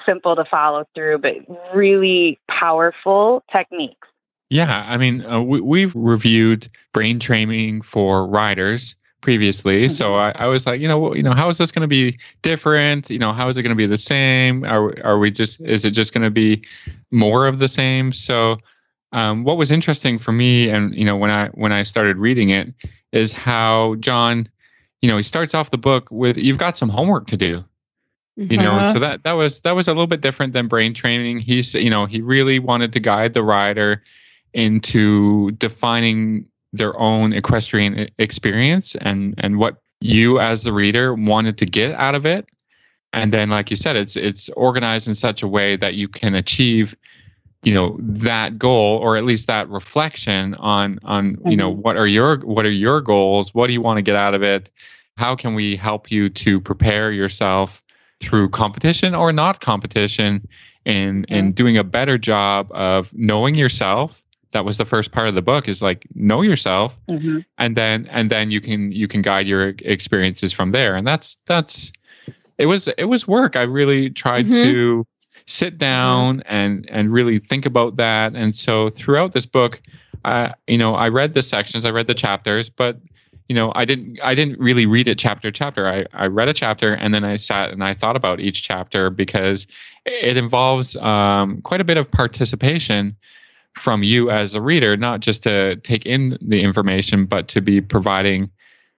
simple to follow through, but really powerful techniques. Yeah, I mean, uh, we, we've reviewed brain training for riders previously, mm-hmm. so I, I, was like, you know, you know, how is this going to be different? You know, how is it going to be the same? Are are we just? Is it just going to be more of the same? So um, what was interesting for me, and you know, when I when I started reading it, is how John, you know, he starts off the book with you've got some homework to do. You know, uh-huh. so that that was that was a little bit different than brain training. He's you know he really wanted to guide the rider into defining their own equestrian experience and and what you as the reader wanted to get out of it and then like you said it's it's organized in such a way that you can achieve you know that goal or at least that reflection on on mm-hmm. you know mm-hmm. what are your what are your goals what do you want to get out of it how can we help you to prepare yourself through competition or not competition and mm-hmm. and doing a better job of knowing yourself that was the first part of the book is like know yourself mm-hmm. and then and then you can you can guide your experiences from there and that's that's it was it was work i really tried mm-hmm. to sit down and and really think about that. And so throughout this book, uh, you know, I read the sections, I read the chapters, but you know, I didn't I didn't really read it chapter chapter. I, I read a chapter and then I sat and I thought about each chapter because it involves um, quite a bit of participation from you as a reader, not just to take in the information, but to be providing,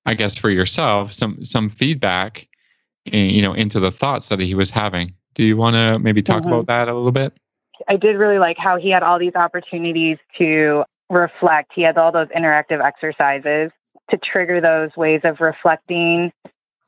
I guess, for yourself some some feedback, in, you know, into the thoughts that he was having. Do you want to maybe talk mm-hmm. about that a little bit? I did really like how he had all these opportunities to reflect. He has all those interactive exercises to trigger those ways of reflecting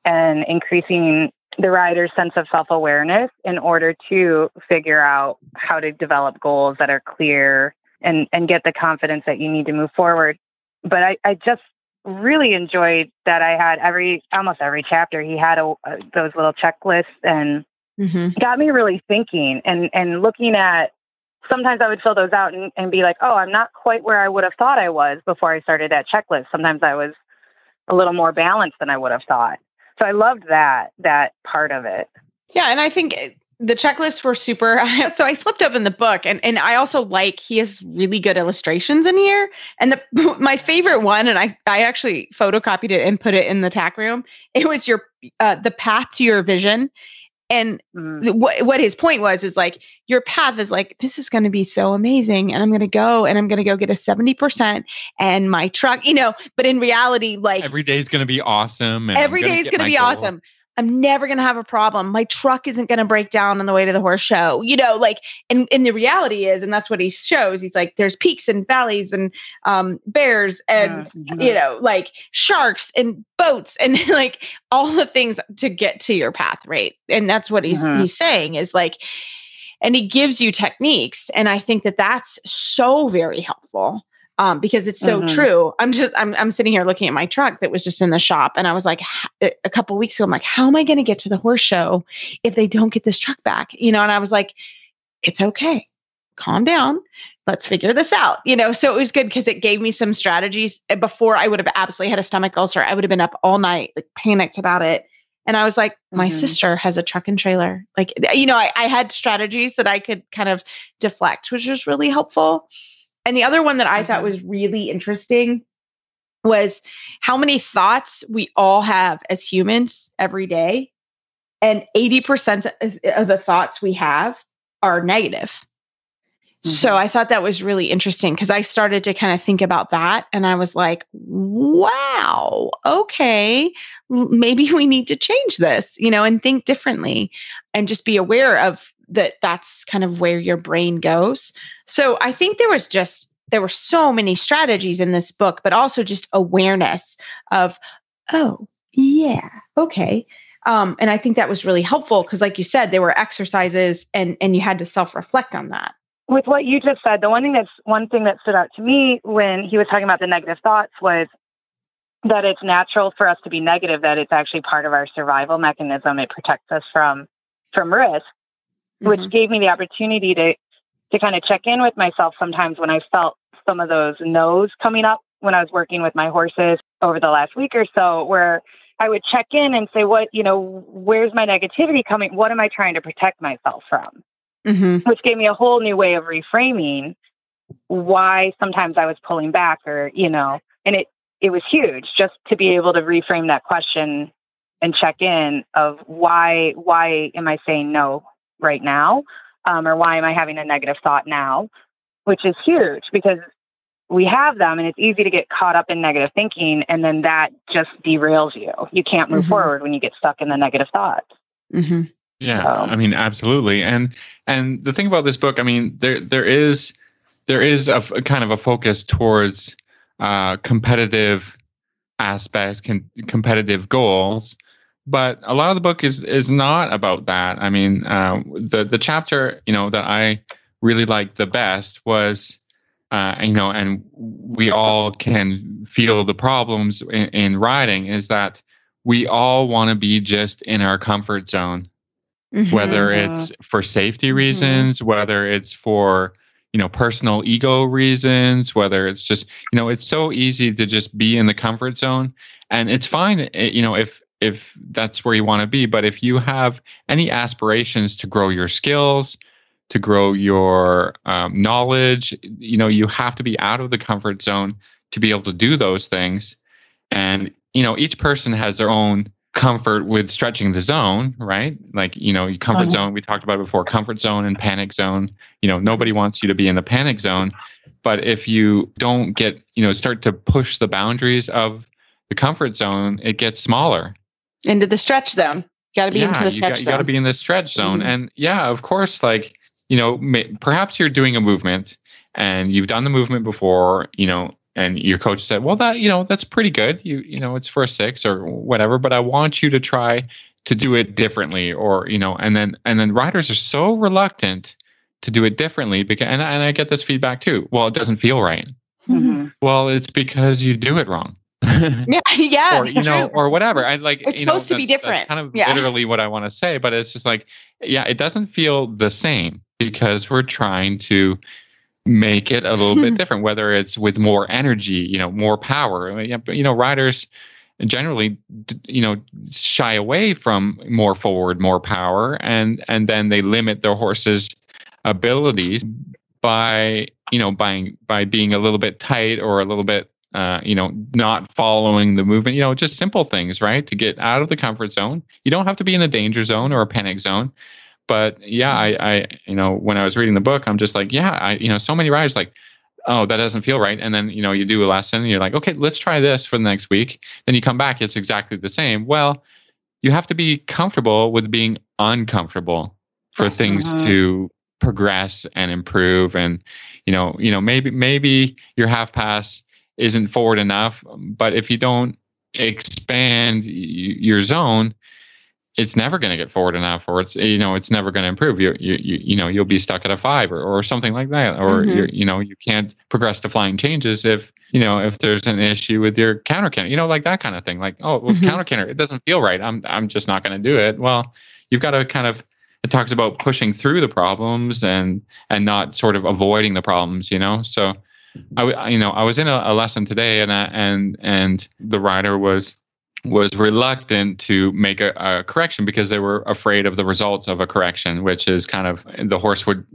and increasing the rider's sense of self awareness in order to figure out how to develop goals that are clear and, and get the confidence that you need to move forward. But I, I just really enjoyed that I had every almost every chapter he had a, a, those little checklists and mm-hmm. got me really thinking and and looking at sometimes I would fill those out and, and be like, oh, I'm not quite where I would have thought I was before I started that checklist. Sometimes I was a little more balanced than I would have thought. So I loved that that part of it. Yeah, and I think the checklists were super (laughs) so i flipped open the book and, and i also like he has really good illustrations in here and the (laughs) my favorite one and i i actually photocopied it and put it in the tack room it was your uh, the path to your vision and mm. what what his point was is like your path is like this is going to be so amazing and i'm going to go and i'm going to go get a 70% and my truck you know but in reality like every day is going to be awesome every day is going to be goal. awesome I'm never going to have a problem. My truck isn't going to break down on the way to the horse show. You know, like, and, and the reality is, and that's what he shows. He's like, there's peaks and valleys and um, bears and, yeah. you know, like sharks and boats and (laughs) like all the things to get to your path, right? And that's what he's, uh-huh. he's saying is like, and he gives you techniques. And I think that that's so very helpful um, because it's so mm-hmm. true. I'm just I'm I'm sitting here looking at my truck that was just in the shop, and I was like, a couple weeks ago, I'm like, how am I going to get to the horse show if they don't get this truck back? You know, and I was like, it's okay, calm down, let's figure this out. You know, so it was good because it gave me some strategies. Before I would have absolutely had a stomach ulcer, I would have been up all night, like panicked about it. And I was like, my mm-hmm. sister has a truck and trailer. Like, you know, I, I had strategies that I could kind of deflect, which was really helpful. And the other one that I mm-hmm. thought was really interesting was how many thoughts we all have as humans every day. And 80% of the thoughts we have are negative. Mm-hmm. So I thought that was really interesting because I started to kind of think about that and I was like, wow, okay, maybe we need to change this, you know, and think differently and just be aware of that that's kind of where your brain goes. So I think there was just there were so many strategies in this book, but also just awareness of, oh, yeah, okay. Um, and I think that was really helpful because, like you said, there were exercises and and you had to self reflect on that. With what you just said, the one thing that's one thing that stood out to me when he was talking about the negative thoughts was that it's natural for us to be negative. That it's actually part of our survival mechanism. It protects us from from risk mm-hmm. which gave me the opportunity to to kind of check in with myself sometimes when I felt some of those no's coming up when I was working with my horses over the last week or so, where I would check in and say, what, you know, where's my negativity coming? What am I trying to protect myself from? Mm-hmm. Which gave me a whole new way of reframing why sometimes I was pulling back or, you know, and it, it was huge just to be able to reframe that question and check in of why, why am I saying no right now? Um, or why am I having a negative thought now? Which is huge because we have them and it's easy to get caught up in negative thinking and then that just derails you. You can't move mm-hmm. forward when you get stuck in the negative thoughts. Mm-hmm. Yeah, so. I mean, absolutely. And and the thing about this book, I mean, there there is there is a, a kind of a focus towards uh, competitive aspects, con- competitive goals, but a lot of the book is is not about that. I mean, uh, the the chapter you know that I really liked the best was. Uh, you know, and we all can feel the problems in, in riding is that we all want to be just in our comfort zone, mm-hmm. whether it's for safety mm-hmm. reasons, mm-hmm. whether it's for you know personal ego reasons, whether it's just you know it's so easy to just be in the comfort zone, and it's fine. Eh, you know, if if that's where you want to be. But if you have any aspirations to grow your skills, to grow your um, knowledge, you know, you have to be out of the comfort zone to be able to do those things. And, you know, each person has their own comfort with stretching the zone, right? Like, you know, comfort uh-huh. zone, we talked about before, comfort zone and panic zone. You know, nobody wants you to be in the panic zone. But if you don't get, you know, start to push the boundaries of the comfort zone, it gets smaller into the stretch zone. You got to be yeah, into the stretch you got, zone. You got to be in the stretch zone. Mm-hmm. And yeah, of course, like, you know, may, perhaps you're doing a movement and you've done the movement before, you know, and your coach said, "Well, that you know that's pretty good. You you know it's for a six or whatever, but I want you to try to do it differently, or you know." And then and then riders are so reluctant to do it differently because and, and I get this feedback too. Well, it doesn't feel right. Mm-hmm. Well, it's because you do it wrong. (laughs) yeah, (laughs) yeah, or you know, or whatever. I like. It's you supposed know, to be different. kind of yeah. literally what I want to say, but it's just like, yeah, it doesn't feel the same because we're trying to make it a little bit (laughs) different. Whether it's with more energy, you know, more power. You know, riders generally, you know, shy away from more forward, more power, and and then they limit their horses' abilities by you know by by being a little bit tight or a little bit uh, you know, not following the movement, you know, just simple things, right? To get out of the comfort zone. You don't have to be in a danger zone or a panic zone. But yeah, I, I, you know, when I was reading the book, I'm just like, yeah, I, you know, so many riders like, oh, that doesn't feel right. And then, you know, you do a lesson and you're like, okay, let's try this for the next week. Then you come back, it's exactly the same. Well, you have to be comfortable with being uncomfortable for things uh-huh. to progress and improve. And, you know, you know, maybe, maybe your half pass isn't forward enough. But if you don't expand your zone, it's never going to get forward enough, or it's you know it's never going to improve. You, you you you know you'll be stuck at a five or, or something like that, or mm-hmm. you know you can't progress to flying changes if you know if there's an issue with your counter canter, you know like that kind of thing. Like oh well, mm-hmm. counter canter, it doesn't feel right. I'm I'm just not going to do it. Well, you've got to kind of it talks about pushing through the problems and and not sort of avoiding the problems. You know so I, you know, I was in a, a lesson today, and I, and and the rider was was reluctant to make a, a, correction because they were afraid of the results of a correction, which is kind of the horse would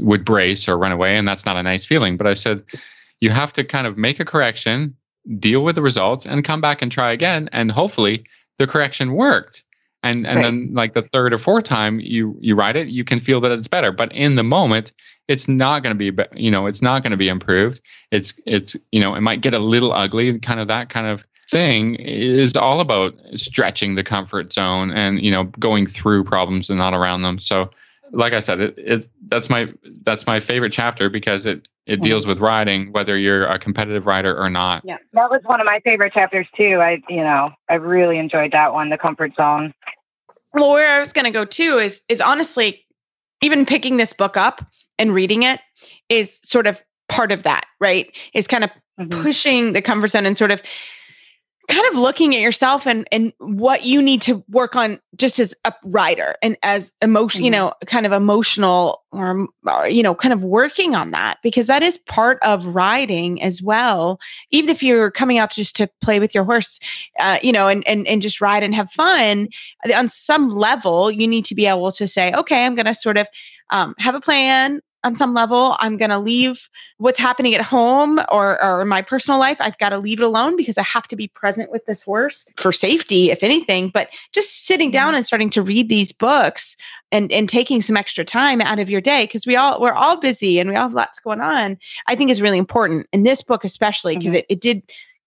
would brace or run away, and that's not a nice feeling. But I said, you have to kind of make a correction, deal with the results, and come back and try again, and hopefully the correction worked. And and right. then like the third or fourth time you you ride it, you can feel that it's better. But in the moment, it's not going to be you know it's not going to be improved. It's it's you know it might get a little ugly kind of that kind of thing is all about stretching the comfort zone and you know going through problems and not around them. So like i said it, it that's my that's my favorite chapter because it it mm-hmm. deals with riding whether you're a competitive rider or not. Yeah that was one of my favorite chapters too. I you know i really enjoyed that one the comfort zone. Well where i was going to go too is is honestly even picking this book up and reading it is sort of part of that, right? Is kind of mm-hmm. pushing the comfort zone and sort of kind of looking at yourself and and what you need to work on just as a writer and as emotion mm-hmm. you know kind of emotional or, or, you know kind of working on that because that is part of riding as well even if you're coming out just to play with your horse uh, you know and, and and just ride and have fun on some level you need to be able to say okay i'm going to sort of um, have a plan on some level i'm going to leave what's happening at home or, or my personal life i've got to leave it alone because i have to be present with this horse for safety if anything. But just sitting down and starting to read these books and and taking some extra time out of your day because we all we're all busy and we all have lots going on i think is really important. In this book especially because mm-hmm. it, it did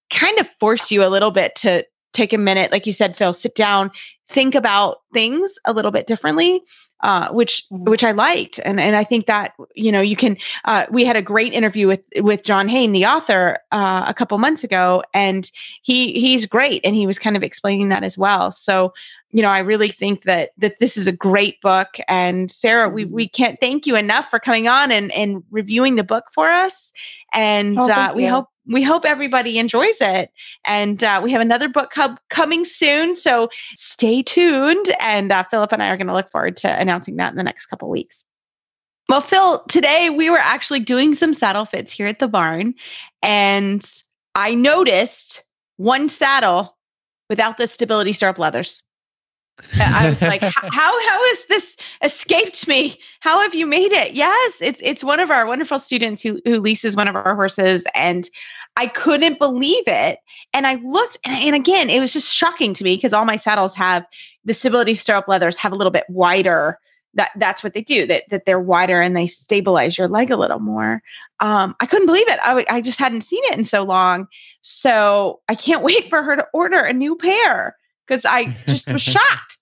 kind of force you a little bit to take a minute like you said phil sit down think about things a little bit differently uh, which mm-hmm. which I liked, and and I think that you know you can. Uh, we had a great interview with with John Haime, the author, uh, a couple months ago, and he he's great, and he was kind of explaining that as well. So you know, I really think that that this is a great book. And Sara, we we mm-hmm. can't thank you enough for coming on and and reviewing the book for us. And oh, uh, we hope we hope everybody enjoys it. And uh, we have another book co- coming soon. So stay tuned. And uh, Philip and I are going to look forward to announcing that in the next couple weeks. Well, Phil, today we were actually doing some saddle fits here at the barn. And I noticed one saddle without the stability stirrup leathers. I was like, (laughs) how how has this escaped me? How have you made it? Yes, it's it's one of our wonderful students who who leases one of our horses, and I couldn't believe it. And I looked, and, and again, it was just shocking to me because all my saddles have the stability stirrup leathers have a little bit wider. That that's what they do. That that they're wider and they stabilize your leg a little more. Um, I couldn't believe it. I, I just hadn't seen it in so long. So I can't (laughs) wait for her to order a new pair because I just was (laughs) shocked.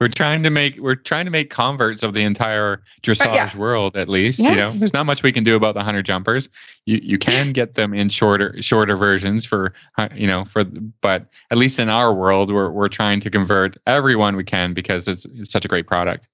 we're trying to make we're trying to make converts of the entire dressage yeah. world at least yes. you know there's not much we can do about the hunter jumpers you you can get them in shorter shorter versions for uh, you know for but at least in our world we're we're trying to convert everyone we can because it's, it's such a great product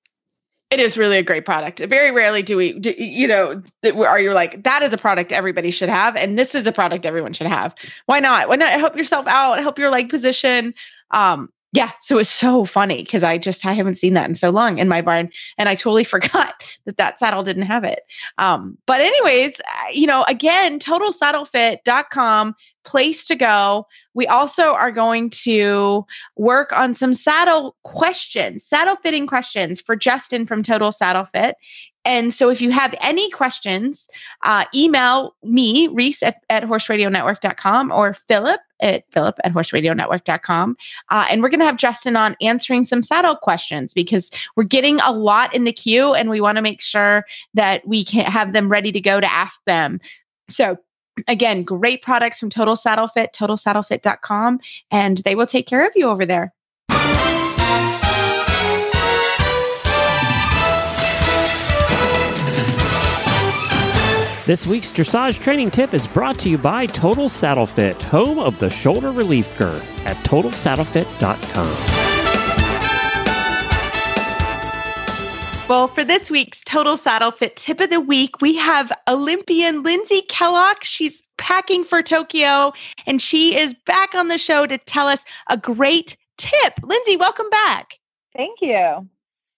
it is really a great product. Very rarely do we, do, you know, are you like, that is a product everybody should have. And this is a product everyone should have. Why not? Why not help yourself out, help your leg position? Um, yeah, so it's so funny because I just I haven't seen that in so long in my barn, and I totally (laughs) forgot that that saddle didn't have it. Um, but anyways, you know, again, totalsaddlefit.com place to go. We also are going to work on some saddle questions, saddle fitting questions for Justin from Total Saddle Fit. And so if you have any questions, uh, email me, Reese at, at horseradionetwork.com or Philip at Philip at horseradionetwork.com. Uh, and we're going to have Justin on answering some saddle questions because we're getting a lot in the queue and we want to make sure that we can have them ready to go to ask them. So again, great products from Total Saddle Fit, totalsaddlefit.com, and they will take care of you over there. This week's dressage training tip is brought to you by Total Saddle Fit, home of the shoulder relief girth at totalsaddlefit.com. Well, for this week's Total Saddle Fit tip of the week, we have Olympian Lindsay Kellock. She's packing for Tokyo and she is back on the show to tell us a great tip. Lindsay, welcome back. Thank you.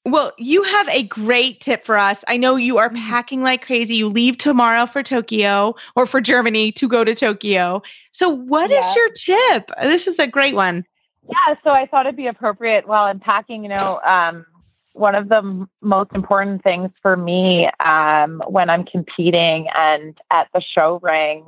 Well, you have a great tip for us. I know you are mm-hmm. packing like crazy. You leave tomorrow for Tokyo or for Germany to go to Tokyo. So, what yeah. is your tip? This is a great one. Yeah, so I thought it'd be appropriate while I'm packing. You know, um, one of the m- most important things for me um, when I'm competing and at the show ring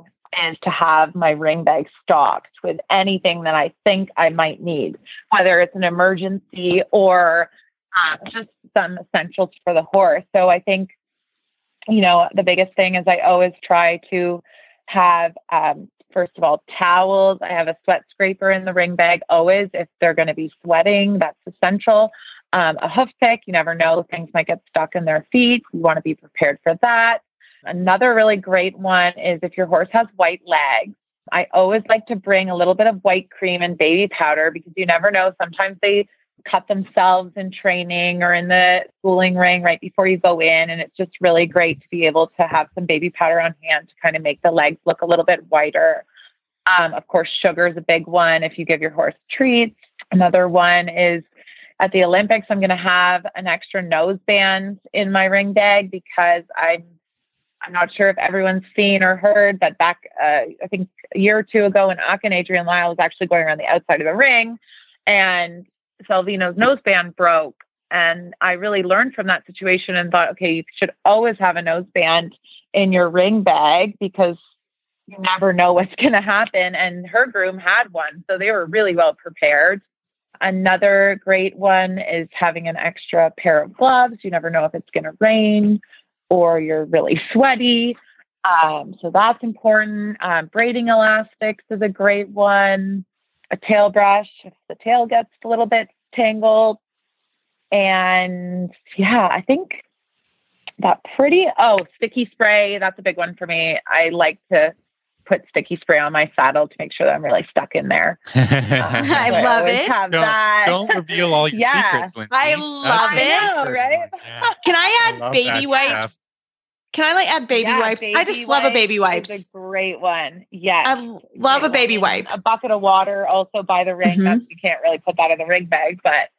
is to have my ring bag stocked with anything that I think I might need, whether it's an emergency or um, just some essentials for the horse. So I think, you know, the biggest thing is I always try to have, um, first of all, towels. I have a sweat scraper in the ring bag always. If they're going to be sweating, that's essential. Um, a hoof pick, you never know, things might get stuck in their feet. You want to be prepared for that. Another really great one is if your horse has white legs. I always like to bring a little bit of white cream and baby powder because you never know. Sometimes they cut themselves in training or in the schooling ring right before you go in. And it's just really great to be able to have some baby powder on hand to kind of make the legs look a little bit whiter. Um, of course, sugar is a big one if you give your horse treats. Another one is at the Olympics, I'm going to have an extra nose band in my ring bag because I'm I'm not sure if everyone's seen or heard that back, uh, I think a year or two ago in Aachen, Adrienne Lyle was actually going around the outside of the ring and Salvino's noseband broke. And I really learned from that situation and thought, okay, you should always have a noseband in your ring bag because you never know what's (laughs) going to happen. And her groom had one. So they were really well prepared. Another great one is having an extra pair of gloves. You never know if it's going to rain or you're really sweaty. Um, so that's important. Um, braiding elastics is a great one a tail brush if the tail gets a little bit tangled. And yeah, I think that pretty, oh, sticky spray. That's a big one for me. I like to put sticky spray on my saddle to make sure that I'm really stuck in there. Um, (laughs) I so love I it. Don't, don't, reveal all your (laughs) yeah. secrets, Lindsay. I love That's it. I know, right? Yeah. Can I add I baby wipes? Stuff. Can I like add baby yeah, wipes? Baby I just love a baby wipes. It's a great one. Yes. I love a baby wipe. A bucket of water also by the ring. Mm-hmm. you can't really put that in the ring bag, but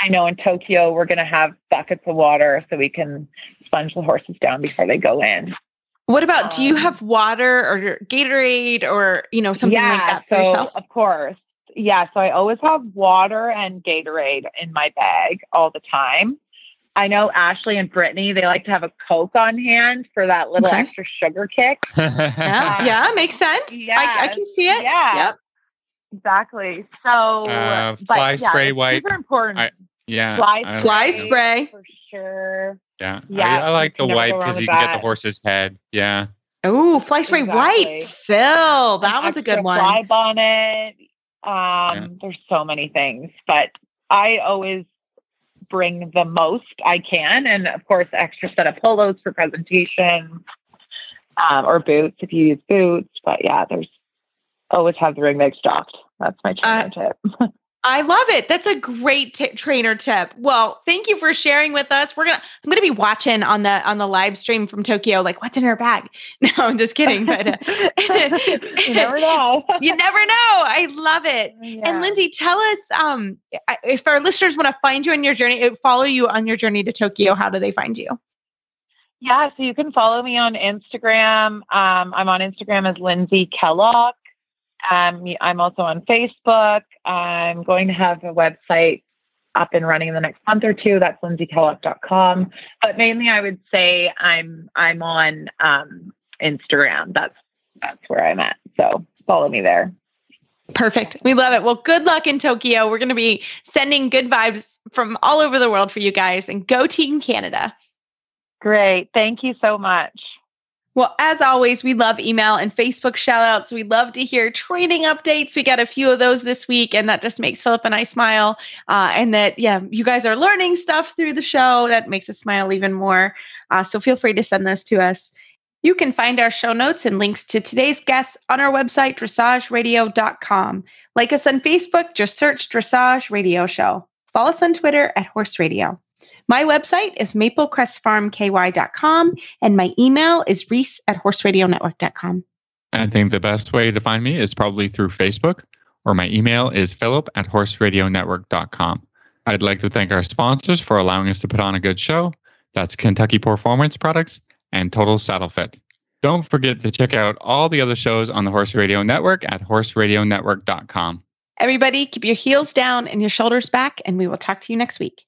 I know in Tokyo we're going to have buckets of water so we can sponge the horses down before they go in. What about um, do you um, have water or Gatorade or you know something yeah, like that for so, yourself? Of course. Yeah, so I always have water and Gatorade in my bag all the time. I know Ashley and Brittany, they like to have a Coke on hand for that little okay. extra sugar kick. (laughs) yeah, um, yeah, makes sense. Yeah, I, I, can see it. Yeah. Yep. Exactly. So, uh, fly but, spray yeah, wipe. Super important. I, yeah. Fly, spray, fly spray. For sure. Yeah. yeah I, I like the wipe because you can get the horse's head. Yeah. Oh, fly spray exactly. wipe. Phil, that An one's a good one. Fly bonnet. Um, yeah. There's so many things, but I always bring the most I can. And of course, extra set of polos for presentation um, or boots if you use boots. But yeah, there's always have the ring leg stocked. That's my trainer uh, tip. (laughs) I love it. That's a great t- trainer tip. Well, thank you for sharing with us. We're gonna. I'm gonna be watching on the on the live stream from Tokyo. Like, what's in her bag? (laughs) No, I'm just kidding. But uh, (laughs) you never (laughs) know. you never know. I love it. Yeah. And Lindsay, tell us um, if our listeners want to find you on your journey, uh, follow you on your journey to Tokyo. How do they find you? Yeah, so you can follow me on Instagram. Um, I'm on Instagram as Lindsay Kellock. Um, I'm also on Facebook. I'm going to have a website up and running in the next month or two. That's lindsaykellock.com. But mainly, I would say I'm I'm on um, Instagram. That's that's where I'm at. So follow me there. Perfect. We love it. Well, good luck in Tokyo. We're going to be sending good vibes from all over the world for you guys and go Team Canada. Great. Thank you so much. Well, as always, we love email and Facebook shout outs. We love to hear training updates. We got a few of those this week, and that just makes Philip and I smile. Uh, and that, yeah, you guys are learning stuff through the show. That makes us smile even more. Uh, so feel free to send those to us. You can find our show notes and links to today's guests on our website, dressageradio.com. Like us on Facebook, just search Dressage Radio Show. Follow us on Twitter at Horse Radio. My website is maplecrestfarmky.com and my email is reese at horseradionetwork.com. I think the best way to find me is probably through Facebook or my email is philip at horseradionetwork.com. I'd like to thank our sponsors for allowing us to put on a good show. That's Kentucky Performance Products and Total Saddle Fit. Don't forget to check out all the other shows on the Horse Radio Network at horseradionetwork.com. Everybody, keep your heels down and your shoulders back, and we will talk to you next week.